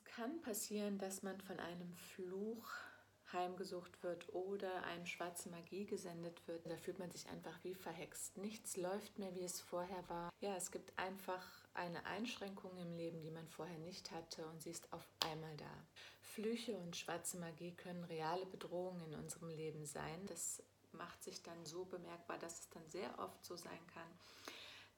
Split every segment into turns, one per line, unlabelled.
Es kann passieren, dass man von einem Fluch heimgesucht wird oder einem schwarze Magie gesendet wird. Da fühlt man sich einfach wie verhext. Nichts läuft mehr, wie es vorher war. Ja, es gibt einfach eine Einschränkung im Leben, die man vorher nicht hatte und sie ist auf einmal da. Flüche und schwarze Magie können reale Bedrohungen in unserem Leben sein. Das macht sich dann so bemerkbar, dass es dann sehr oft so sein kann,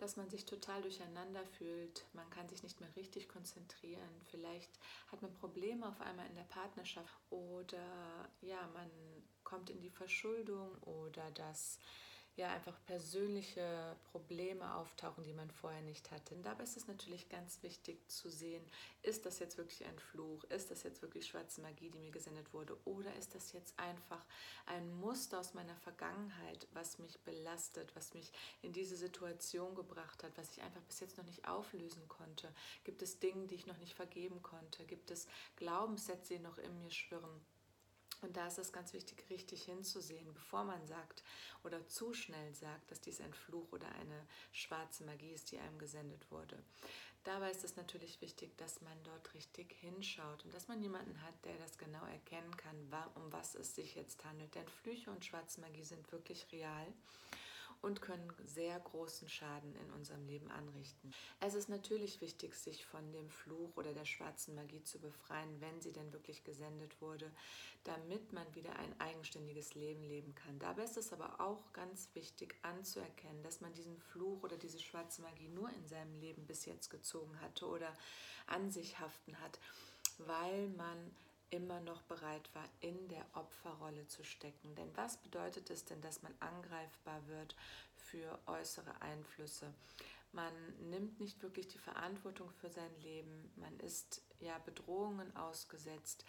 dass man sich total durcheinander fühlt, man kann sich nicht mehr richtig konzentrieren, vielleicht hat man Probleme auf einmal in der Partnerschaft oder ja, man kommt in die Verschuldung oder das ja einfach persönliche Probleme auftauchen, die man vorher nicht hatte. Und dabei ist es natürlich ganz wichtig zu sehen, ist das jetzt wirklich ein Fluch, ist das jetzt wirklich schwarze Magie, die mir gesendet wurde, oder ist das jetzt einfach ein Muster aus meiner Vergangenheit, was mich belastet, was mich in diese Situation gebracht hat, was ich einfach bis jetzt noch nicht auflösen konnte? Gibt es Dinge, die ich noch nicht vergeben konnte? Gibt es Glaubenssätze, die noch in mir schwirren? Und da ist es ganz wichtig, richtig hinzusehen, bevor man sagt oder zu schnell sagt, dass dies ein Fluch oder eine schwarze Magie ist, die einem gesendet wurde. Dabei ist es natürlich wichtig, dass man dort richtig hinschaut und dass man jemanden hat, der das genau erkennen kann, um was es sich jetzt handelt. Denn Flüche und schwarze Magie sind wirklich real und können sehr großen Schaden in unserem Leben anrichten. Es ist natürlich wichtig, sich von dem Fluch oder der schwarzen Magie zu befreien, wenn sie denn wirklich gesendet wurde, damit man wieder ein eigenständiges Leben leben kann. Dabei ist es aber auch ganz wichtig anzuerkennen, dass man diesen Fluch oder diese schwarze Magie nur in seinem Leben bis jetzt gezogen hatte oder an sich haften hat, weil man immer noch bereit war, in der Opferrolle zu stecken. Denn was bedeutet es denn, dass man angreifbar wird für äußere Einflüsse? Man nimmt nicht wirklich die Verantwortung für sein Leben. Man ist ja Bedrohungen ausgesetzt,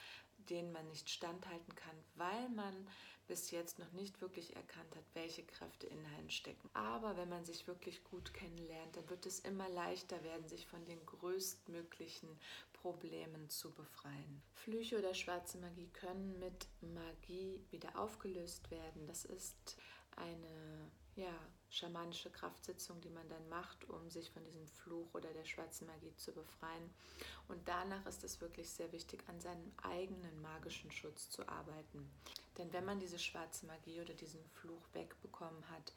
denen man nicht standhalten kann, weil man bis jetzt noch nicht wirklich erkannt hat, welche Kräfte in einen stecken. Aber wenn man sich wirklich gut kennenlernt, dann wird es immer leichter werden, sich von den größtmöglichen Problemen zu befreien. Flüche oder schwarze Magie können mit Magie wieder aufgelöst werden. Das ist eine ja, schamanische Kraftsitzung, die man dann macht, um sich von diesem Fluch oder der schwarzen Magie zu befreien. Und danach ist es wirklich sehr wichtig, an seinem eigenen magischen Schutz zu arbeiten. Denn wenn man diese schwarze Magie oder diesen Fluch wegbekommen hat,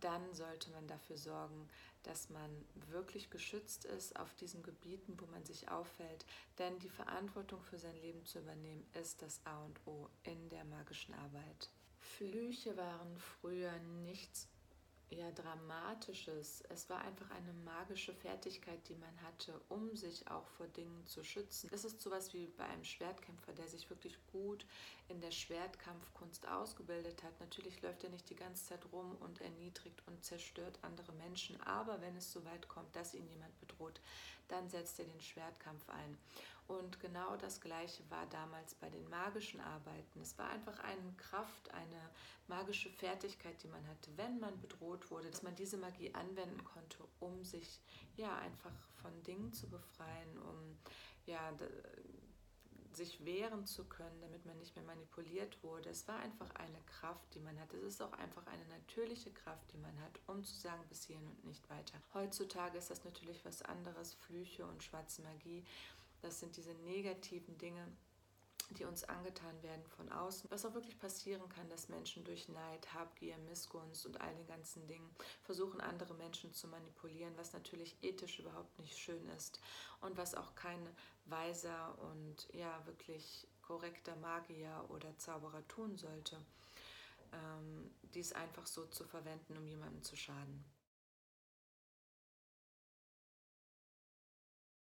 dann sollte man dafür sorgen, dass man wirklich geschützt ist auf diesen Gebieten, wo man sich auffällt. Denn die Verantwortung für sein Leben zu übernehmen, ist das A und O in der magischen Arbeit. Flüche waren früher nichts ja, Dramatisches. Es war einfach eine magische Fertigkeit, die man hatte, um sich auch vor Dingen zu schützen. Es ist sowas wie bei einem Schwertkämpfer, der sich wirklich gut in der Schwertkampfkunst ausgebildet hat. Natürlich läuft er nicht die ganze Zeit rum und erniedrigt und zerstört andere Menschen, aber wenn es so weit kommt, dass ihn jemand bedroht, dann setzt er den Schwertkampf ein. Und genau das Gleiche war damals bei den magischen Arbeiten. Es war einfach eine Kraft, eine magische Fertigkeit, die man hatte, wenn man bedroht wurde, dass man diese Magie anwenden konnte, um sich ja einfach von Dingen zu befreien, um ja sich wehren zu können, damit man nicht mehr manipuliert wurde. Es war einfach eine Kraft, die man hat. Es ist auch einfach eine natürliche Kraft, die man hat, um zu sagen, bis hierhin und nicht weiter. Heutzutage ist das natürlich was anderes, Flüche und schwarze Magie. Das sind diese negativen Dinge, die uns angetan werden von außen. Was auch wirklich passieren kann, dass Menschen durch Neid, Habgier, Missgunst und all den ganzen Dingen versuchen, andere Menschen zu manipulieren, was natürlich ethisch überhaupt nicht schön ist und was auch kein weiser und ja wirklich korrekter Magier oder Zauberer tun sollte, ähm, dies einfach so zu verwenden, um jemandem zu schaden.